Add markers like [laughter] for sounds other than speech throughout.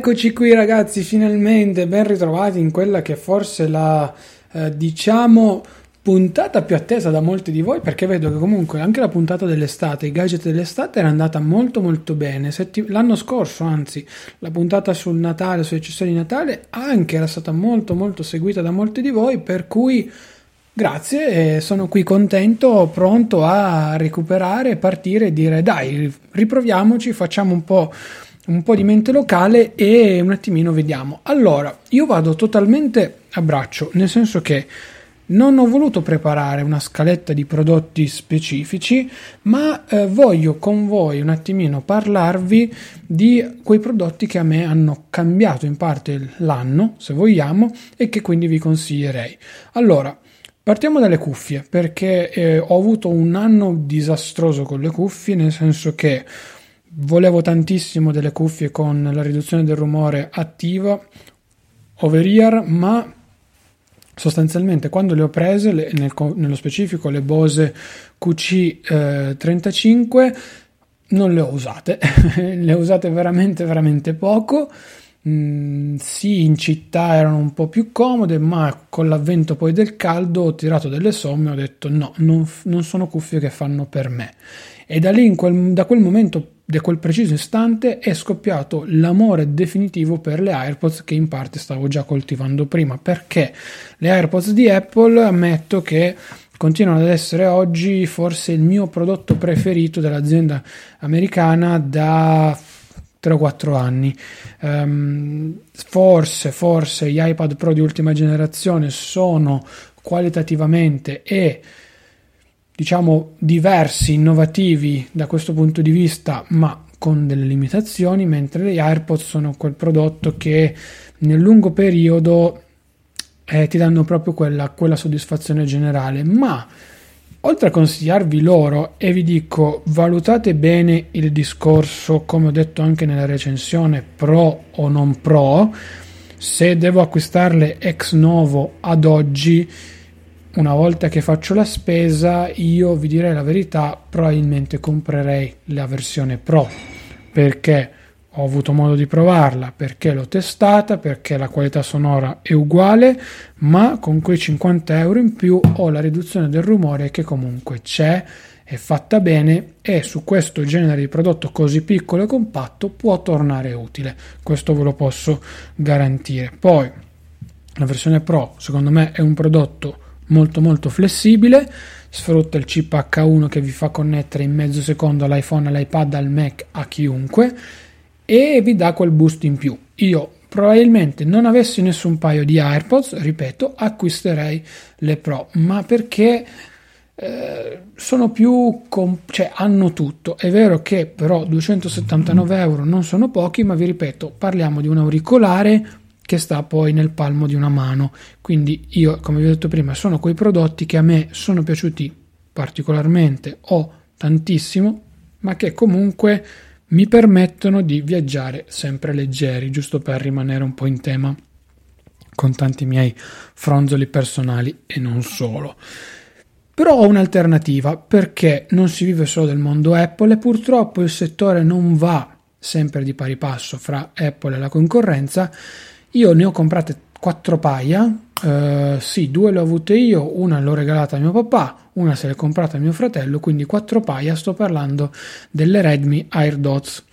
Eccoci qui ragazzi, finalmente ben ritrovati in quella che forse la eh, diciamo puntata più attesa da molti di voi perché vedo che comunque anche la puntata dell'estate, i gadget dell'estate era andata molto molto bene. Setti- l'anno scorso, anzi, la puntata sul Natale, sugli accessori di Natale anche era stata molto molto seguita da molti di voi, per cui Grazie, sono qui contento, pronto a recuperare, partire e dire dai, riproviamoci, facciamo un po' un po' di mente locale e un attimino vediamo. Allora, io vado totalmente a braccio, nel senso che non ho voluto preparare una scaletta di prodotti specifici, ma eh, voglio con voi un attimino parlarvi di quei prodotti che a me hanno cambiato in parte l'anno, se vogliamo, e che quindi vi consiglierei. Allora, partiamo dalle cuffie, perché eh, ho avuto un anno disastroso con le cuffie, nel senso che volevo tantissimo delle cuffie con la riduzione del rumore attiva over ear ma sostanzialmente quando le ho prese le, nel, nello specifico le Bose QC35 eh, non le ho usate. [laughs] Le ho usate veramente veramente poco Mm, sì, in città erano un po' più comode, ma con l'avvento poi del caldo ho tirato delle somme e ho detto no, non, non sono cuffie che fanno per me. E da lì, quel, da quel momento, da quel preciso istante, è scoppiato l'amore definitivo per le AirPods che in parte stavo già coltivando prima, perché le AirPods di Apple ammetto che continuano ad essere oggi forse il mio prodotto preferito dell'azienda americana da 3 o 4 anni. Um, forse, forse gli iPad Pro di ultima generazione sono qualitativamente e diciamo diversi, innovativi da questo punto di vista, ma con delle limitazioni, mentre gli AirPods sono quel prodotto che nel lungo periodo eh, ti danno proprio quella, quella soddisfazione generale. Ma Oltre a consigliarvi loro e vi dico valutate bene il discorso, come ho detto anche nella recensione, pro o non pro, se devo acquistarle ex novo ad oggi, una volta che faccio la spesa, io vi direi la verità, probabilmente comprerei la versione pro. Perché ho avuto modo di provarla perché l'ho testata, perché la qualità sonora è uguale, ma con quei 50 euro in più ho la riduzione del rumore che comunque c'è, è fatta bene e su questo genere di prodotto così piccolo e compatto può tornare utile. Questo ve lo posso garantire. Poi la versione Pro secondo me è un prodotto molto molto flessibile sfrutta il chip H1 che vi fa connettere in mezzo secondo all'iPhone, all'iPad, al Mac a chiunque e vi dà quel boost in più. Io probabilmente non avessi nessun paio di AirPods, ripeto, acquisterei le Pro, ma perché eh, sono più comp- cioè hanno tutto. È vero che però 279 euro non sono pochi ma vi ripeto parliamo di un auricolare che sta poi nel palmo di una mano. Quindi io come vi ho detto prima sono quei prodotti che a me sono piaciuti particolarmente o tantissimo ma che comunque mi permettono di viaggiare sempre leggeri giusto per rimanere un po' in tema con tanti miei fronzoli personali e non solo però ho un'alternativa perché non si vive solo del mondo Apple e purtroppo il settore non va sempre di pari passo fra Apple e la concorrenza. Io ne ho comprate quattro paia, eh, sì, due le ho avute io, una l'ho regalata a mio papà, una se l'è comprata a mio fratello, quindi quattro paia, sto parlando delle Redmi AirDots.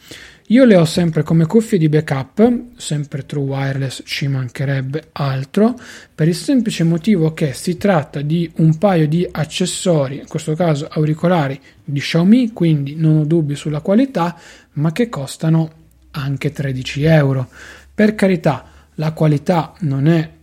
Io le ho sempre come cuffie di backup, sempre true wireless, ci mancherebbe altro, per il semplice motivo che si tratta di un paio di accessori, in questo caso auricolari di Xiaomi, quindi non ho dubbi sulla qualità, ma che costano anche 13 euro. Per carità, la qualità non è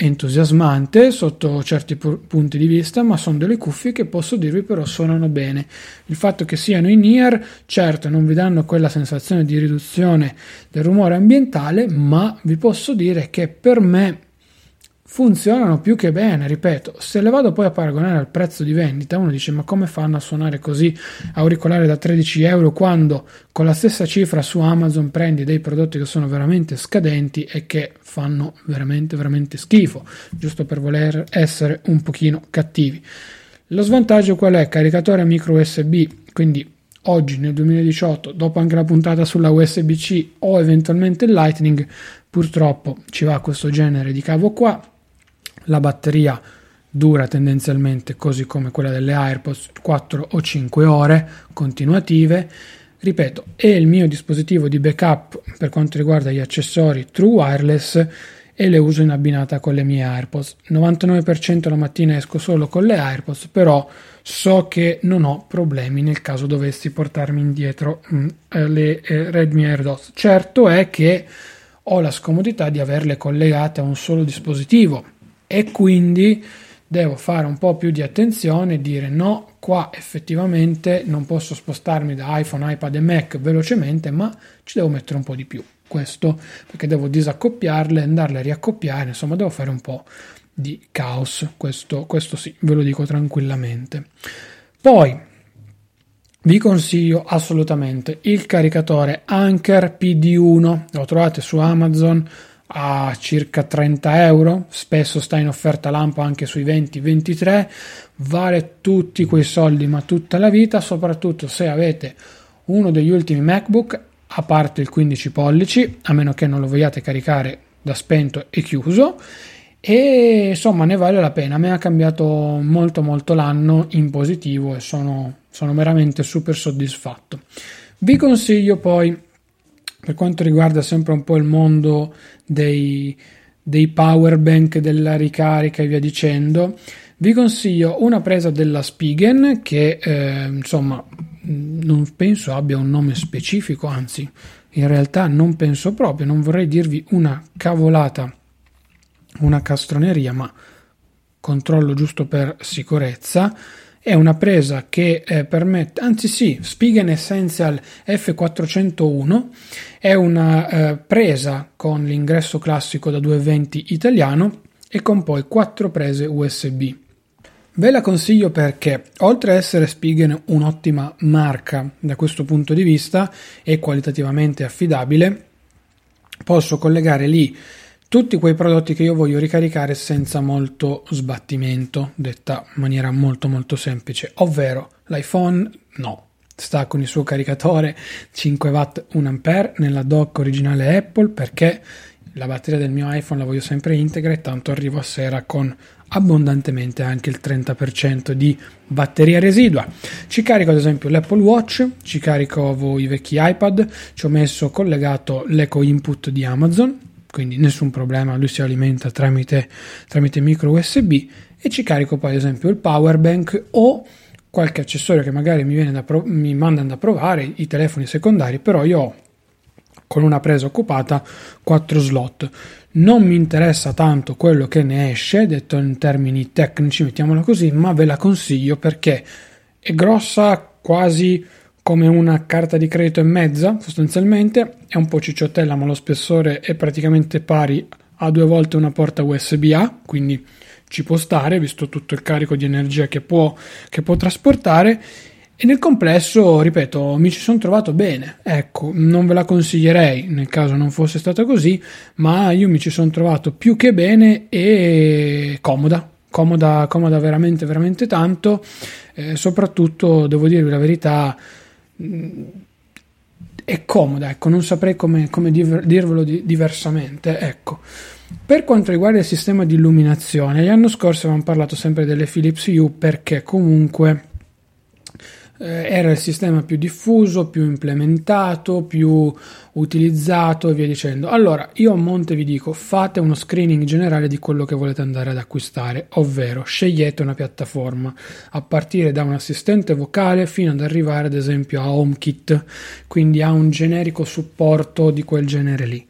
entusiasmante sotto certi punti di vista, ma sono delle cuffie che posso dirvi però suonano bene. Il fatto che siano in ear, certo non vi danno quella sensazione di riduzione del rumore ambientale, ma vi posso dire che per me funzionano più che bene, ripeto, se le vado poi a paragonare al prezzo di vendita, uno dice ma come fanno a suonare così auricolare da 13 euro quando con la stessa cifra su Amazon prendi dei prodotti che sono veramente scadenti e che fanno veramente veramente schifo, giusto per voler essere un pochino cattivi. Lo svantaggio qual è? Caricatore micro USB, quindi oggi nel 2018, dopo anche la puntata sulla USB-C o eventualmente il Lightning, purtroppo ci va questo genere di cavo qua la batteria dura tendenzialmente così come quella delle AirPods 4 o 5 ore continuative. Ripeto, è il mio dispositivo di backup per quanto riguarda gli accessori True Wireless e le uso in abbinata con le mie AirPods. 99% la mattina esco solo con le AirPods, però so che non ho problemi nel caso dovessi portarmi indietro mh, mm, le eh, Redmi AirDots. Certo è che ho la scomodità di averle collegate a un solo dispositivo e quindi devo fare un po' più di attenzione e dire no, qua effettivamente non posso spostarmi da iPhone, iPad e Mac velocemente, ma ci devo mettere un po' di più. Questo perché devo disaccoppiarle, andarle a riaccoppiare, insomma devo fare un po' di caos, questo, questo sì, ve lo dico tranquillamente. Poi vi consiglio assolutamente il caricatore Anker PD1, lo trovate su Amazon, a circa 30 euro, spesso sta in offerta lampo anche sui 20-23, vale tutti quei soldi ma tutta la vita, soprattutto se avete uno degli ultimi MacBook, a parte il 15 pollici, a meno che non lo vogliate caricare da spento e chiuso, e insomma ne vale la pena, me ha cambiato molto molto l'anno in positivo e sono, sono veramente super soddisfatto. Vi consiglio poi per quanto riguarda sempre un po' il mondo dei, dei power bank, della ricarica e via dicendo, vi consiglio una presa della Spigen che eh, insomma non penso abbia un nome specifico, anzi in realtà non penso proprio, non vorrei dirvi una cavolata, una castroneria, ma controllo giusto per sicurezza è una presa che eh, permette, anzi sì, Spigen Essential F401 è una eh, presa con l'ingresso classico da 220 italiano e con poi quattro prese USB. Ve la consiglio perché, oltre a essere Spigen un'ottima marca da questo punto di vista e qualitativamente affidabile, posso collegare lì tutti quei prodotti che io voglio ricaricare senza molto sbattimento, detta in maniera molto molto semplice, ovvero l'iPhone no, sta con il suo caricatore 5 watt 1 A nella dock originale Apple perché la batteria del mio iPhone la voglio sempre integra e tanto arrivo a sera con abbondantemente anche il 30% di batteria residua. Ci carico ad esempio l'Apple Watch, ci carico i vecchi iPad, ci ho messo collegato l'eco input di Amazon quindi nessun problema, lui si alimenta tramite, tramite micro USB e ci carico poi ad esempio il power bank o qualche accessorio che magari mi, pro- mi mandano da provare, i telefoni secondari, però io ho con una presa occupata 4 slot. Non mi interessa tanto quello che ne esce, detto in termini tecnici, mettiamola così, ma ve la consiglio perché è grossa quasi come una carta di credito e mezza, sostanzialmente, è un po' cicciottella, ma lo spessore è praticamente pari a due volte una porta USB-A, quindi ci può stare, visto tutto il carico di energia che può, che può trasportare. E nel complesso, ripeto, mi ci sono trovato bene. Ecco, non ve la consiglierei nel caso non fosse stata così, ma io mi ci sono trovato più che bene e comoda. Comoda, comoda veramente, veramente tanto. Eh, soprattutto, devo dirvi la verità, è comoda, ecco, non saprei come, come dirvelo di, diversamente. Ecco. Per quanto riguarda il sistema di illuminazione, l'anno scorso avevamo parlato sempre delle Philips Hue perché comunque era il sistema più diffuso, più implementato, più utilizzato e via dicendo. Allora, io a monte vi dico, fate uno screening generale di quello che volete andare ad acquistare, ovvero scegliete una piattaforma a partire da un assistente vocale fino ad arrivare ad esempio a HomeKit, quindi a un generico supporto di quel genere lì.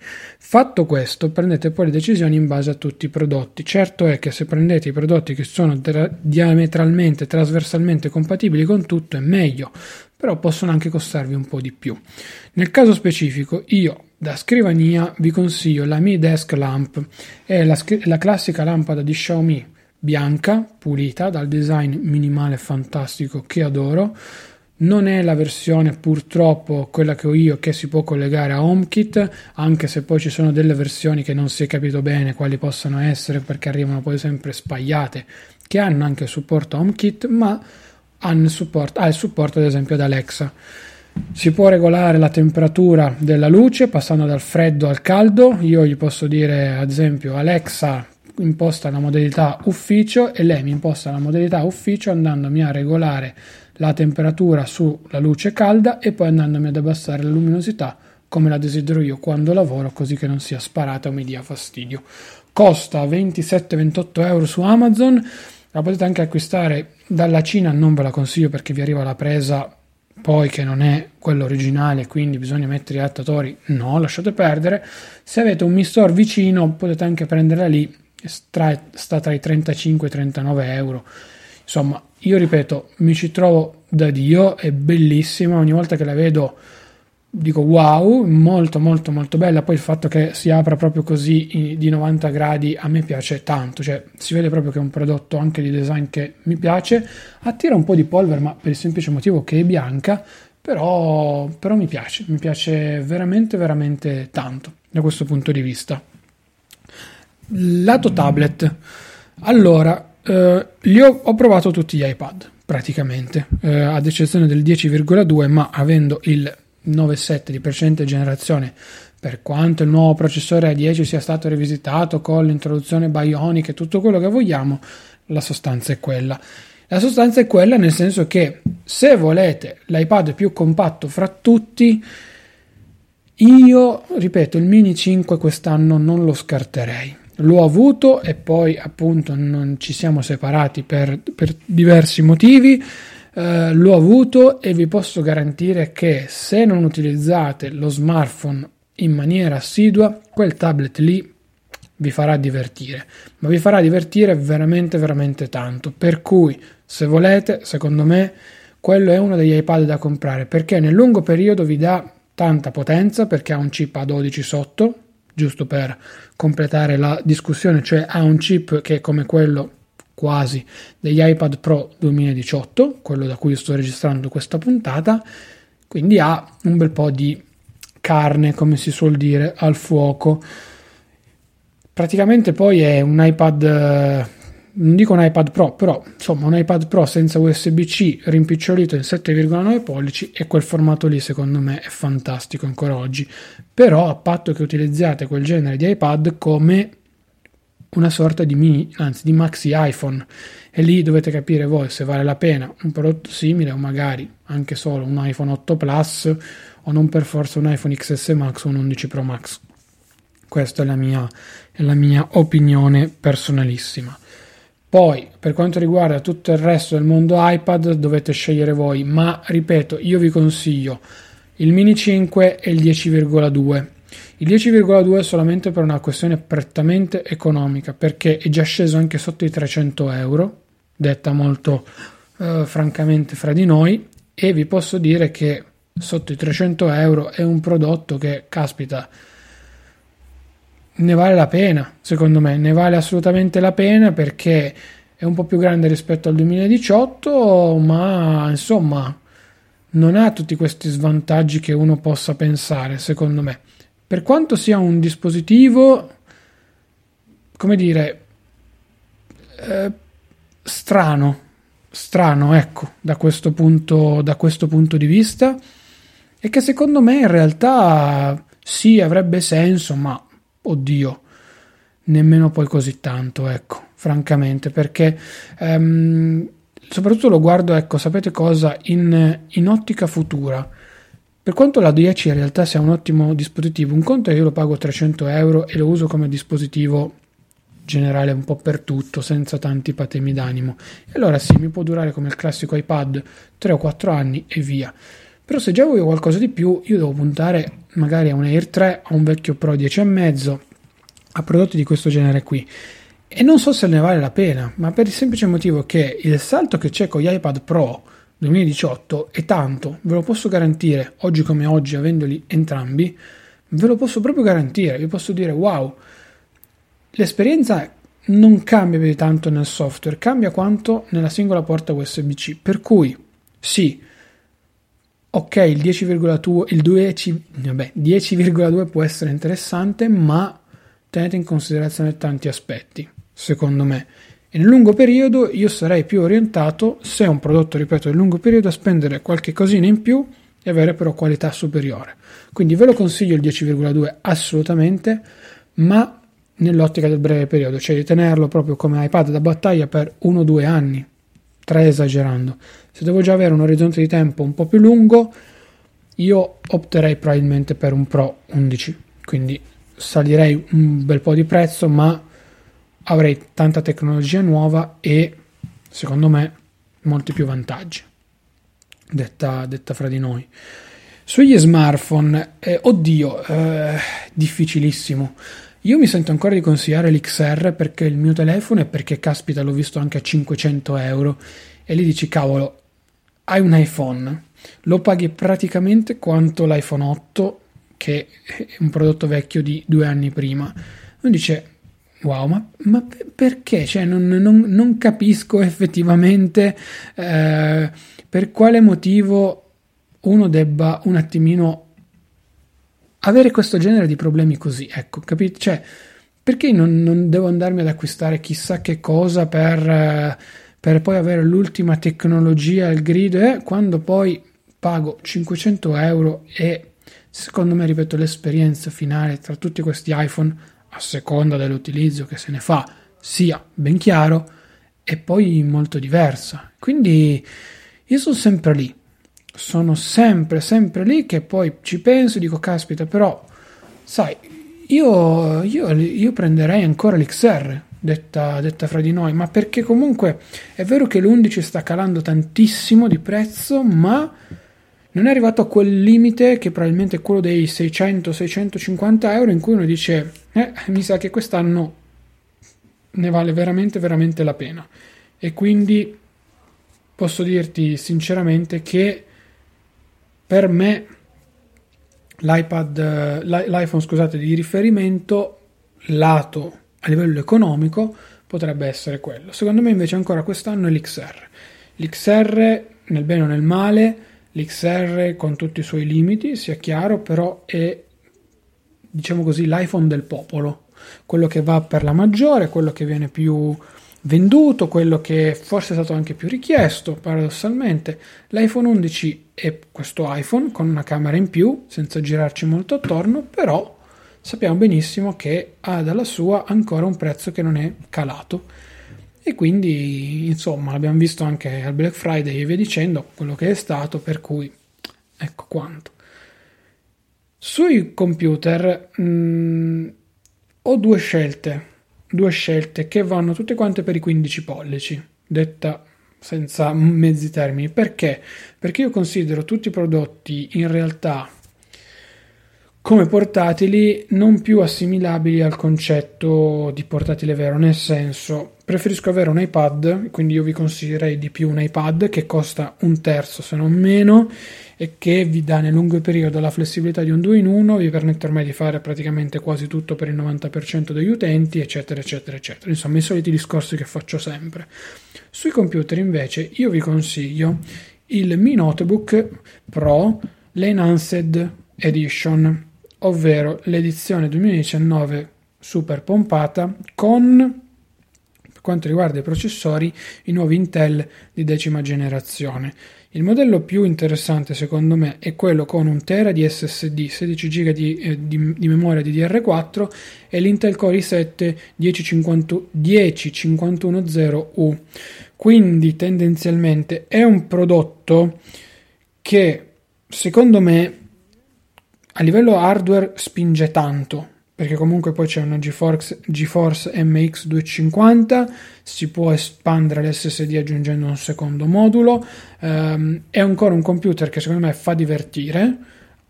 Fatto questo, prendete poi le decisioni in base a tutti i prodotti. Certo è che se prendete i prodotti che sono tra- diametralmente, trasversalmente compatibili con tutto, è meglio, però possono anche costarvi un po' di più. Nel caso specifico, io da scrivania vi consiglio la Mi Desk Lamp, è la, la classica lampada di Xiaomi bianca, pulita, dal design minimale fantastico che adoro non è la versione purtroppo quella che ho io che si può collegare a HomeKit, anche se poi ci sono delle versioni che non si è capito bene quali possano essere perché arrivano poi sempre spagliate, che hanno anche supporto a HomeKit, ma hanno supporto, ha il supporto ad esempio ad Alexa. Si può regolare la temperatura della luce passando dal freddo al caldo. Io gli posso dire ad esempio Alexa imposta la modalità ufficio e lei mi imposta la modalità ufficio andandomi a regolare la temperatura sulla luce calda e poi andandomi ad abbassare la luminosità come la desidero io quando lavoro così che non sia sparata o mi dia fastidio. Costa 27-28 euro su Amazon, la potete anche acquistare dalla Cina, non ve la consiglio perché vi arriva la presa poi che non è quello originale, quindi bisogna mettere gli adattatori, no, lasciate perdere. Se avete un Mistor vicino potete anche prenderla lì, sta tra i 35 e i 39 euro. Insomma, io ripeto, mi ci trovo da Dio, è bellissima, ogni volta che la vedo dico wow, molto molto molto bella, poi il fatto che si apra proprio così di 90 gradi a me piace tanto, cioè si vede proprio che è un prodotto anche di design che mi piace, attira un po' di polvere ma per il semplice motivo che è bianca, però, però mi piace, mi piace veramente veramente tanto da questo punto di vista. Lato tablet, allora Uh, li ho, ho, provato tutti gli iPad praticamente, uh, ad eccezione del 10,2, ma avendo il 9.7 di precedente generazione, per quanto il nuovo processore A10 sia stato rivisitato con l'introduzione Bionic e tutto quello che vogliamo, la sostanza è quella. La sostanza è quella nel senso che se volete l'iPad più compatto fra tutti, io ripeto, il Mini 5 quest'anno non lo scarterei l'ho avuto e poi appunto non ci siamo separati per, per diversi motivi. Uh, l'ho avuto e vi posso garantire che se non utilizzate lo smartphone in maniera assidua, quel tablet lì vi farà divertire, ma vi farà divertire veramente veramente tanto. Per cui, se volete, secondo me, quello è uno degli iPad da comprare perché nel lungo periodo vi dà tanta potenza perché ha un chip A12 sotto, giusto per completare la discussione, cioè ha un chip che è come quello quasi degli iPad Pro 2018, quello da cui sto registrando questa puntata, quindi ha un bel po' di carne, come si suol dire, al fuoco. Praticamente poi è un iPad non dico un iPad Pro, però insomma un iPad Pro senza USB-C rimpicciolito in 7,9 pollici e quel formato lì secondo me è fantastico ancora oggi. Però a patto che utilizziate quel genere di iPad come una sorta di mini, anzi di maxi iPhone e lì dovete capire voi se vale la pena un prodotto simile o magari anche solo un iPhone 8 Plus o non per forza un iPhone XS Max o un 11 Pro Max. Questa è la mia, è la mia opinione personalissima. Poi, per quanto riguarda tutto il resto del mondo iPad, dovete scegliere voi, ma ripeto, io vi consiglio il Mini 5 e il 10,2. Il 10,2 è solamente per una questione prettamente economica, perché è già sceso anche sotto i 300 euro, detta molto eh, francamente fra di noi, e vi posso dire che sotto i 300 euro è un prodotto che, caspita, ne vale la pena, secondo me, ne vale assolutamente la pena perché è un po' più grande rispetto al 2018, ma insomma non ha tutti questi svantaggi che uno possa pensare, secondo me. Per quanto sia un dispositivo, come dire, eh, strano, strano, ecco, da questo, punto, da questo punto di vista, e che secondo me in realtà sì, avrebbe senso, ma oddio, nemmeno poi così tanto, ecco, francamente, perché um, soprattutto lo guardo, ecco, sapete cosa, in, in, ottica futura. Per quanto la 10 in realtà sia un ottimo dispositivo, un conto è che io lo pago 300 euro e lo uso come dispositivo generale un po' per tutto, senza tanti patemi d'animo. E allora sì, mi può durare come il classico iPad 3 o 4 anni e via. Però se già voglio qualcosa di più, io devo puntare magari a un Air 3, a un vecchio Pro 10,5, a prodotti di questo genere qui. E non so se ne vale la pena, ma per il semplice motivo che il salto che c'è con gli iPad Pro 2018 è tanto, ve lo posso garantire, oggi come oggi, avendoli entrambi, ve lo posso proprio garantire, vi posso dire wow, l'esperienza non cambia più tanto nel software, cambia quanto nella singola porta USB-C, per cui sì, ok, il 10,2, il 10, vabbè, 10,2 può essere interessante, ma tenete in considerazione tanti aspetti, secondo me. E nel lungo periodo io sarei più orientato, se è un prodotto, ripeto, nel lungo periodo, a spendere qualche cosina in più e avere però qualità superiore. Quindi ve lo consiglio il 10,2 assolutamente, ma nell'ottica del breve periodo, cioè di tenerlo proprio come iPad da battaglia per 1-2 anni, 3 esagerando. Se devo già avere un orizzonte di tempo un po' più lungo, io opterei probabilmente per un Pro 11, quindi salirei un bel po' di prezzo, ma avrei tanta tecnologia nuova e secondo me molti più vantaggi. Detta, detta fra di noi. Sugli smartphone, eh, oddio, eh, difficilissimo. Io mi sento ancora di consigliare l'XR perché il mio telefono e perché caspita l'ho visto anche a 500 euro e lì dici cavolo hai un iPhone, lo paghi praticamente quanto l'iPhone 8, che è un prodotto vecchio di due anni prima. Uno dice, wow, ma, ma perché? Cioè, non, non, non capisco effettivamente eh, per quale motivo uno debba un attimino avere questo genere di problemi così, ecco, capite? Cioè, perché non, non devo andarmi ad acquistare chissà che cosa per... Eh, per poi avere l'ultima tecnologia al grido e quando poi pago 500 euro e secondo me ripeto l'esperienza finale tra tutti questi iPhone a seconda dell'utilizzo che se ne fa sia ben chiaro e poi molto diversa. Quindi io sono sempre lì. Sono sempre sempre lì che poi ci penso e dico caspita però sai io, io, io prenderei ancora l'XR detta, detta fra di noi, ma perché comunque è vero che l'11 sta calando tantissimo di prezzo, ma non è arrivato a quel limite che probabilmente è quello dei 600-650 euro in cui uno dice eh, mi sa che quest'anno ne vale veramente veramente la pena. E quindi posso dirti sinceramente che per me l'iPad l'iPhone scusate di riferimento lato a livello economico potrebbe essere quello. Secondo me invece ancora quest'anno è l'XR. L'XR nel bene o nel male, l'XR con tutti i suoi limiti, sia chiaro, però è diciamo così l'iPhone del popolo, quello che va per la maggiore, quello che viene più venduto, quello che forse è stato anche più richiesto, paradossalmente. L'iPhone 11 è questo iPhone con una camera in più, senza girarci molto attorno, però sappiamo benissimo che ha dalla sua ancora un prezzo che non è calato. E quindi insomma l'abbiamo visto anche al Black Friday e via dicendo quello che è stato per cui ecco quanto. Sui computer mh, mm, ho due scelte due scelte che vanno tutte quante per i 15 pollici detta senza mezzi termini. Perché? Perché io considero tutti i prodotti in realtà come portatili non più assimilabili al concetto di portatile vero, nel senso preferisco avere un iPad, quindi io vi consiglierei di più un iPad che costa un terzo se non meno e che vi dà nel lungo periodo la flessibilità di un 2 in 1, vi permette ormai di fare praticamente quasi tutto per il 90% degli utenti, eccetera, eccetera, eccetera. Insomma, i soliti discorsi che faccio sempre. Sui computer invece io vi consiglio il Mi Notebook Pro, l'Enhanced Edition, ovvero l'edizione 2019 super pompata con per quanto riguarda i processori i nuovi Intel di decima generazione il modello più interessante secondo me è quello con un tera di SSD, 16 GB di, eh, di, di memoria DDR4 e l'Intel Core i7 10510U. Quindi tendenzialmente è un prodotto che secondo me a livello hardware spinge tanto perché comunque poi c'è una GeForce, GeForce MX 250, si può espandere l'SSD aggiungendo un secondo modulo, ehm, è ancora un computer che secondo me fa divertire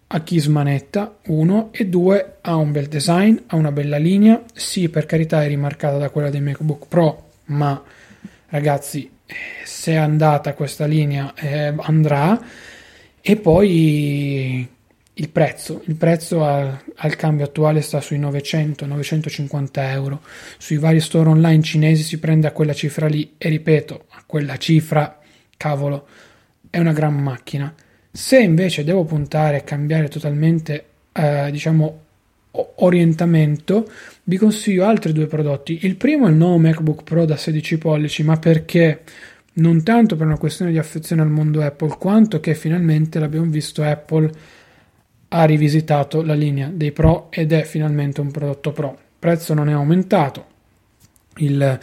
a chi smanetta, uno, e due, ha un bel design, ha una bella linea, sì per carità è rimarcata da quella dei MacBook Pro, ma ragazzi se è andata questa linea eh, andrà, e poi il prezzo, il prezzo al, al, cambio attuale sta sui 900-950 euro. Sui vari store online cinesi si prende a quella cifra lì e ripeto, a quella cifra, cavolo, è una gran macchina. Se invece devo puntare e cambiare totalmente, eh, diciamo, orientamento, vi consiglio altri due prodotti. Il primo è il nuovo MacBook Pro da 16 pollici, ma perché? Non tanto per una questione di affezione al mondo Apple, quanto che finalmente l'abbiamo visto Apple ha rivisitato la linea dei Pro ed è finalmente un prodotto Pro. Il prezzo non è aumentato, il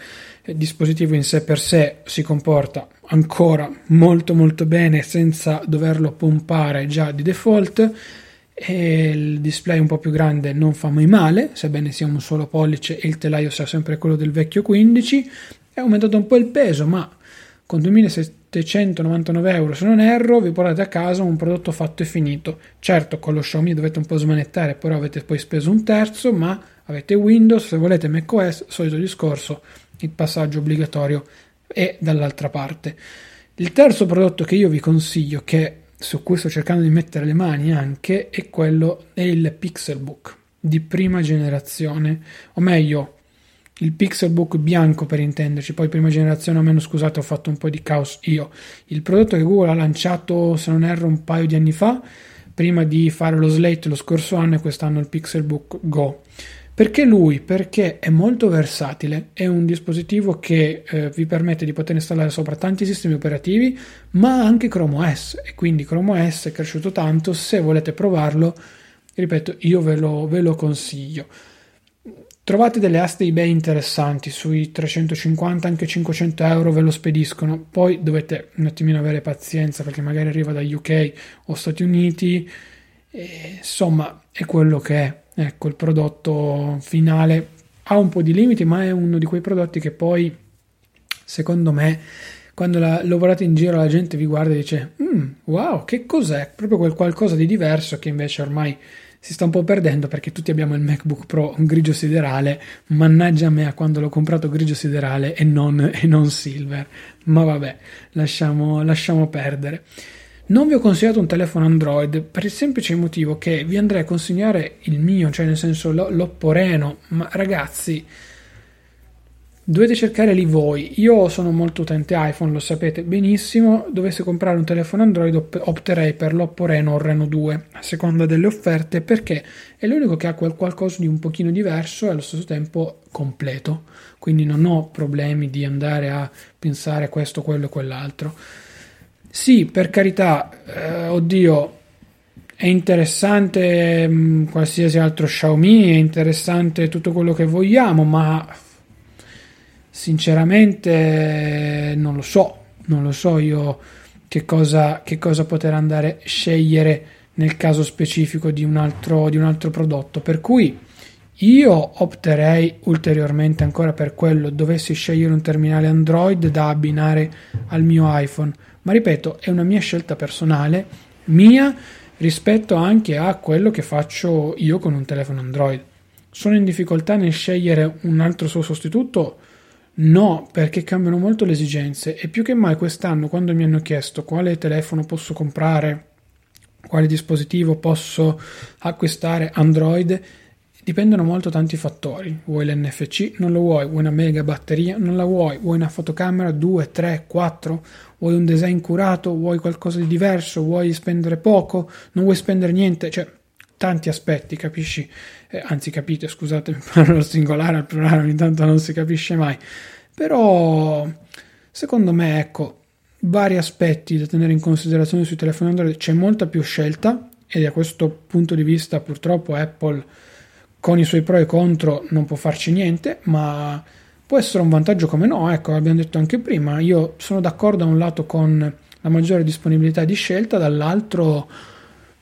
dispositivo in sé per sé si comporta ancora molto molto bene senza doverlo pompare già di default e il display un po' più grande non fa mai male, sebbene sia un solo pollice e il telaio sia sempre quello del vecchio 15, è aumentato un po' il peso, ma con 2799 euro. Se non erro vi portate a casa un prodotto fatto e finito. Certo con lo Xiaomi dovete un po' smanettare però avete poi speso un terzo ma avete Windows se volete macOS solito discorso il passaggio obbligatorio è dall'altra parte. Il terzo prodotto che io vi consiglio che su cui sto cercando di mettere le mani anche è quello del Pixelbook di prima generazione. O meglio il Pixelbook bianco per intenderci, poi prima generazione o meno scusate ho fatto un po' di caos io. Il prodotto che Google ha lanciato se non erro un paio di anni fa, prima di fare lo Slate lo scorso anno e quest'anno il Pixelbook Go. Perché lui? Perché è molto versatile, è un dispositivo che eh, vi permette di poter installare sopra tanti sistemi operativi, ma anche Chrome OS e quindi Chrome OS è cresciuto tanto, se volete provarlo, ripeto, io ve lo, ve lo consiglio. Trovate delle aste eBay interessanti, sui 350 anche 500 euro ve lo spediscono, poi dovete un attimino avere pazienza perché magari arriva da UK o Stati Uniti, e, insomma è quello che è, ecco il prodotto finale. Ha un po' di limiti ma è uno di quei prodotti che poi secondo me quando la, lo guardate in giro la gente vi guarda e dice mm, wow che cos'è? Proprio quel qualcosa di diverso che invece ormai si sta un po' perdendo perché tutti abbiamo il MacBook Pro grigio siderale, mannaggia me a quando l'ho comprato grigio siderale e non, e non silver, ma vabbè, lasciamo, lasciamo perdere. Non vi ho consigliato un telefono Android per il semplice motivo che vi andrei a consigliare il mio, cioè nel senso l'Oppo Reno, ma ragazzi Dovete cercare lì voi. Io sono molto utente iPhone, lo sapete benissimo. Dovesse comprare un telefono Android, opterei per l'Oppo Reno o Reno 2 a seconda delle offerte perché è l'unico che ha qualcosa di un pochino diverso e allo stesso tempo completo. Quindi non ho problemi di andare a pensare questo, quello e quell'altro. Sì, per carità, eh, oddio, è interessante mh, mm, qualsiasi altro Xiaomi, è interessante tutto quello che vogliamo, ma Sinceramente non lo so, non lo so io che cosa, che cosa poter andare a scegliere nel caso specifico di un, altro, di un altro prodotto. Per cui io opterei ulteriormente ancora per quello, dovessi scegliere un terminale Android da abbinare al mio iPhone. Ma ripeto, è una mia scelta personale, mia rispetto anche a quello che faccio io con un telefono Android. Sono in difficoltà nel scegliere un altro suo sostituto? No, perché cambiano molto le esigenze e più che mai quest'anno quando mi hanno chiesto quale telefono posso comprare, quale dispositivo posso acquistare Android, dipendono molto tanti fattori. Vuoi l'NFC? Non lo vuoi. Vuoi una mega batteria? Non la vuoi. Vuoi una fotocamera 2, 3, 4? Vuoi un design curato? Vuoi qualcosa di diverso? Vuoi spendere poco? Non vuoi spendere niente? Cioè, tanti aspetti, capisci? Eh, anzi, capite, scusate, parlo singolare, al plurale, ogni tanto non si capisce mai. Però, secondo me, ecco, vari aspetti da tenere in considerazione sui telefoni Android. C'è molta più scelta e da questo punto di vista purtroppo Apple con i suoi pro e contro non può farci niente, ma può essere un vantaggio come no, ecco, abbiamo detto anche prima, io sono d'accordo da un lato con la maggiore disponibilità di scelta, dall'altro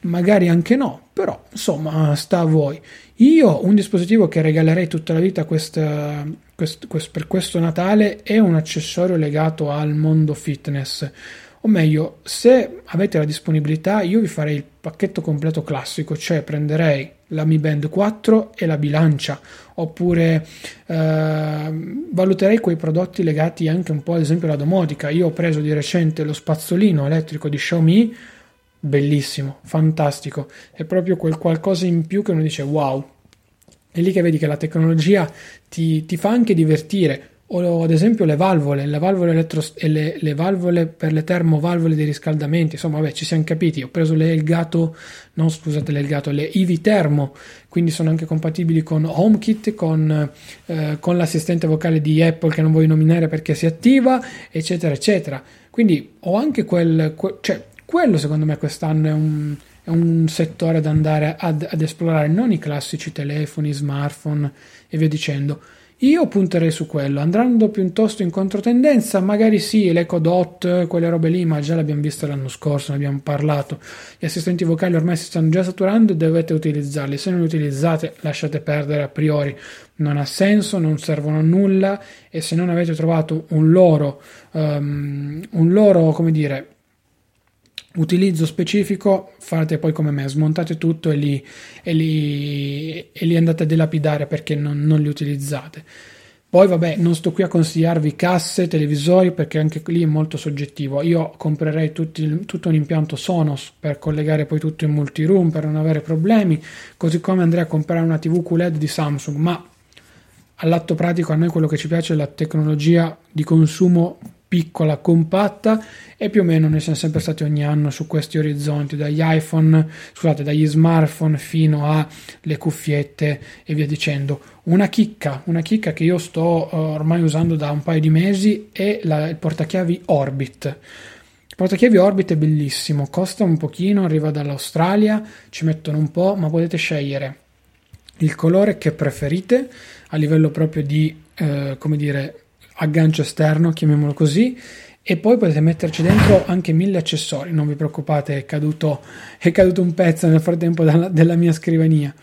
magari anche no, però insomma sta a voi. Io un dispositivo che regalerei tutta la vita questa, quest, quest, per questo Natale è un accessorio legato al mondo fitness o meglio, se avete la disponibilità, io vi farei il pacchetto completo classico, cioè prenderei la Mi Band 4 e la bilancia, oppure eh, valuterei quei prodotti legati anche un po' ad esempio alla domotica. Io ho preso di recente lo spazzolino elettrico di Xiaomi, bellissimo, fantastico, è proprio quel qualcosa in più che uno dice wow. È lì che vedi che la tecnologia ti, ti fa anche divertire. O ad esempio le valvole, le valvole, elettro- le, le valvole per le termovalvole dei riscaldamenti, insomma vabbè ci siamo capiti, ho preso le Elgato, no scusate le Elgato, le Ivi Termo, quindi sono anche compatibili con HomeKit, con, eh, con l'assistente vocale di Apple che non voglio nominare perché si attiva, eccetera eccetera, quindi ho anche quel, quel cioè quello secondo me quest'anno è un, è un settore da andare ad, ad esplorare, non i classici telefoni, smartphone e via dicendo io punterei su quello, andando piuttosto in controtendenza, magari sì, l'Eco Dot, quelle robe lì, ma già l'abbiamo vista l'anno scorso, ne abbiamo parlato. Gli assistenti vocali ormai si stanno già saturando e dovete utilizzarli. Se non li utilizzate, lasciate perdere a priori. Non ha senso, non servono a nulla e se non avete trovato un loro, um, un loro, come dire, utilizzo specifico fate poi come me smontate tutto e li, e li, e li andate a dilapidare perché non, non, li utilizzate. Poi vabbè non sto qui a consigliarvi casse televisori perché anche lì è molto soggettivo. Io comprerei tutti, tutto un impianto Sonos per collegare poi tutto in multiroom per non avere problemi così come andrei a comprare una tv QLED di Samsung. Ma all'atto pratico a noi quello che ci piace è la tecnologia di consumo piccola, compatta e più o meno noi siamo sempre stati ogni anno su questi orizzonti, dagli iPhone, scusate, dagli smartphone fino alle cuffiette e via dicendo. Una chicca, una chicca che io sto uh, ormai usando da un paio di mesi è la, il portachiavi Orbit. Il portachiavi Orbit è bellissimo, costa un pochino, arriva dall'Australia, ci mettono un po', ma potete scegliere il colore che preferite a livello proprio di, eh, come dire, aggancio esterno, chiamiamolo così, e poi potete metterci dentro anche mille accessori, non vi preoccupate, è caduto, è caduto un pezzo nel frattempo dalla, della mia scrivania.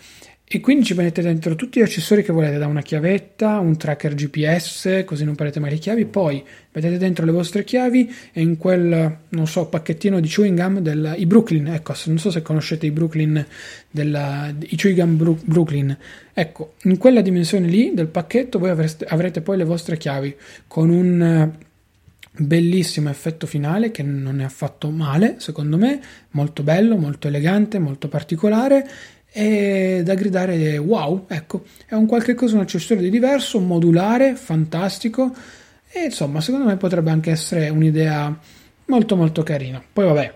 E quindi ci mettete dentro tutti gli accessori che volete, da una chiavetta, un tracker GPS, così non perdete mai le chiavi. Poi mettete dentro le vostre chiavi e in quel, non so, pacchettino di chewing gum del, i Brooklyn. Ecco, non so se conoscete i Brooklyn, della, i chewing gum Bru, Brooklyn. Ecco, in quella dimensione lì del pacchetto voi avreste, avrete poi le vostre chiavi con un bellissimo effetto finale che non è affatto male, secondo me, molto bello, molto elegante, molto particolare e da gridare wow, ecco, è un qualche cosa, un accessorio di diverso, modulare, fantastico e insomma, secondo me potrebbe anche essere un'idea molto molto carina. Poi vabbè,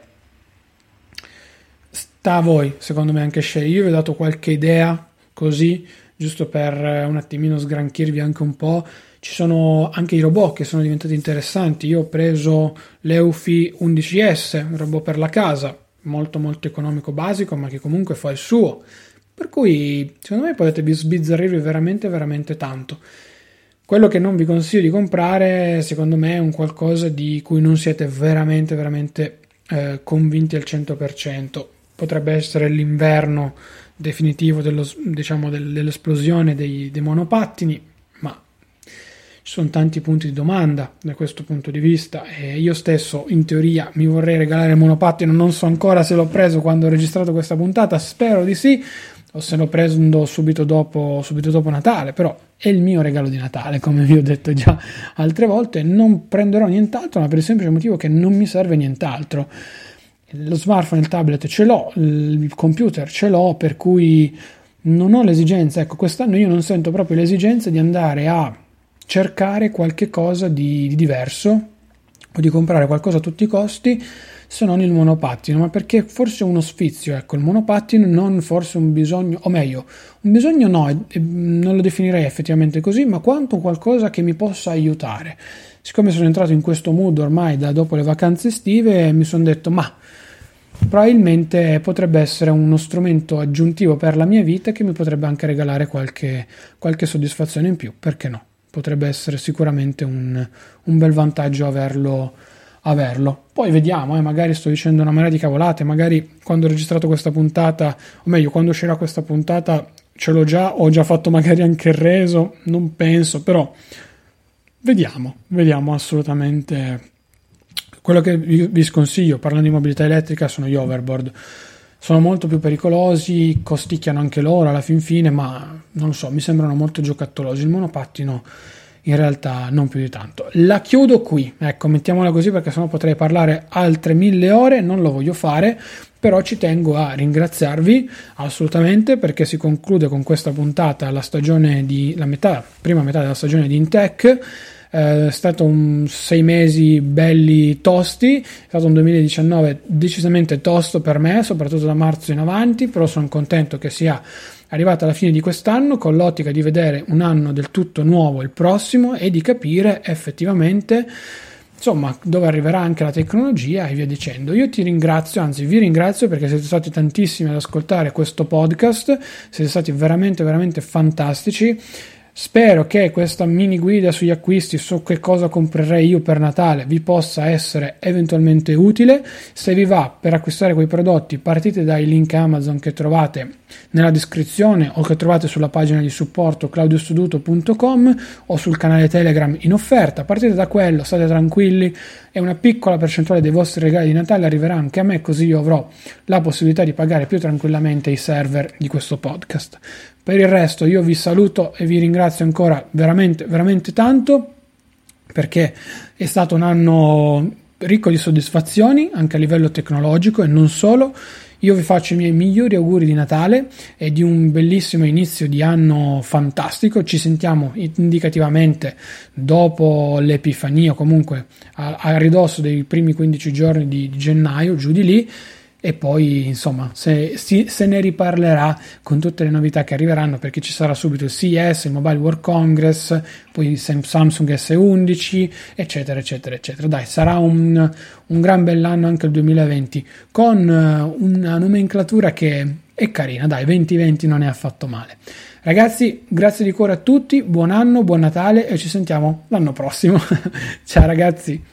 sta a voi, secondo me anche scegliere. Io vi ho dato qualche idea così, giusto per un attimino sgranchirvi anche un po'. Ci sono anche i robot che sono diventati interessanti. Io ho preso l'Eufi 11S, un robot per la casa, molto molto economico basico ma che comunque fa il suo. Per cui secondo me potete sbizzarrirvi veramente veramente tanto. Quello che non vi consiglio di comprare secondo me è un qualcosa di cui non siete veramente veramente eh, convinti al 100% potrebbe essere l'inverno definitivo dello, diciamo, dell'esplosione dei, dei monopattini ci sono tanti punti di domanda da questo punto di vista e io stesso in teoria mi vorrei regalare il monopattino, non so ancora se l'ho preso quando ho registrato questa puntata, spero di sì, o se lo prendo subito dopo, subito dopo Natale, però è il mio regalo di Natale, come vi ho detto già altre volte, non prenderò nient'altro, ma per il semplice motivo che non mi serve nient'altro. Lo smartphone, il tablet ce l'ho, il computer ce l'ho, per cui non ho l'esigenza, ecco, quest'anno io non sento proprio l'esigenza di andare a cercare qualche cosa di, di diverso o di comprare qualcosa a tutti i costi se non il monopattino, ma perché forse uno sfizio, ecco, il monopattino non forse un bisogno, o meglio, un bisogno no, non lo definirei effettivamente così, ma quanto qualcosa che mi possa aiutare. Siccome sono entrato in questo mood ormai da dopo le vacanze estive, mi sono detto, ma probabilmente potrebbe essere uno strumento aggiuntivo per la mia vita che mi potrebbe anche regalare qualche, qualche soddisfazione in più, perché no? Potrebbe essere sicuramente un, un bel vantaggio averlo, averlo. Poi vediamo, eh, magari sto dicendo una marea di cavolate, magari quando ho registrato questa puntata, o meglio, quando uscirà questa puntata ce l'ho già, ho già fatto magari anche il reso, non penso, però vediamo, vediamo assolutamente quello che vi sconsiglio parlando di mobilità elettrica sono gli overboard. Sono molto più pericolosi, costicchiano anche loro alla fin fine, ma non so, mi sembrano molto giocattolosi. Il monopattino in realtà non più di tanto. La chiudo qui, ecco, mettiamola così perché sennò potrei parlare altre mille ore, non lo voglio fare, però ci tengo a ringraziarvi assolutamente perché si conclude con questa puntata la stagione di la metà, prima metà della stagione di Intech è stato un sei mesi belli tosti, è stato un 2019 decisamente tosto per me, soprattutto da marzo in avanti, però sono contento che sia arrivata alla fine di quest'anno con l'ottica di vedere un anno del tutto nuovo il prossimo e di capire effettivamente insomma dove arriverà anche la tecnologia e via dicendo. Io ti ringrazio, anzi vi ringrazio perché siete stati tantissimi ad ascoltare questo podcast, siete stati veramente veramente fantastici. Spero che questa mini guida sugli acquisti su che cosa comprerei io per Natale vi possa essere eventualmente utile. Se vi va per acquistare quei prodotti, partite dai link Amazon che trovate nella descrizione o che trovate sulla pagina di supporto claudiostuduto.com o sul canale Telegram in offerta. Partite da quello, state tranquilli e una piccola percentuale dei vostri regali di Natale arriverà anche a me, così io avrò la possibilità di pagare più tranquillamente i server di questo podcast. Per il resto io vi saluto e vi ringrazio ancora veramente, veramente tanto perché è stato un anno ricco di soddisfazioni anche a livello tecnologico e non solo. Io vi faccio i miei migliori auguri di Natale e di un bellissimo inizio di anno fantastico. Ci sentiamo indicativamente dopo l'Epifania, comunque a, a ridosso dei primi 15 giorni di gennaio, giù di lì e poi insomma se, si, se, ne riparlerà con tutte le novità che arriveranno perché ci sarà subito il CES, il Mobile World Congress, poi Samsung S11 eccetera eccetera eccetera. Dai sarà un, un gran bell'anno anche il 2020 con uh, una nomenclatura che è carina. Dai 2020 non è affatto male. Ragazzi grazie di cuore a tutti buon anno buon Natale e ci sentiamo l'anno prossimo. [laughs] Ciao ragazzi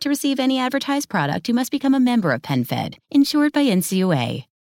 to receive any advertised product, you must become a member of PenFed, insured by NCUA.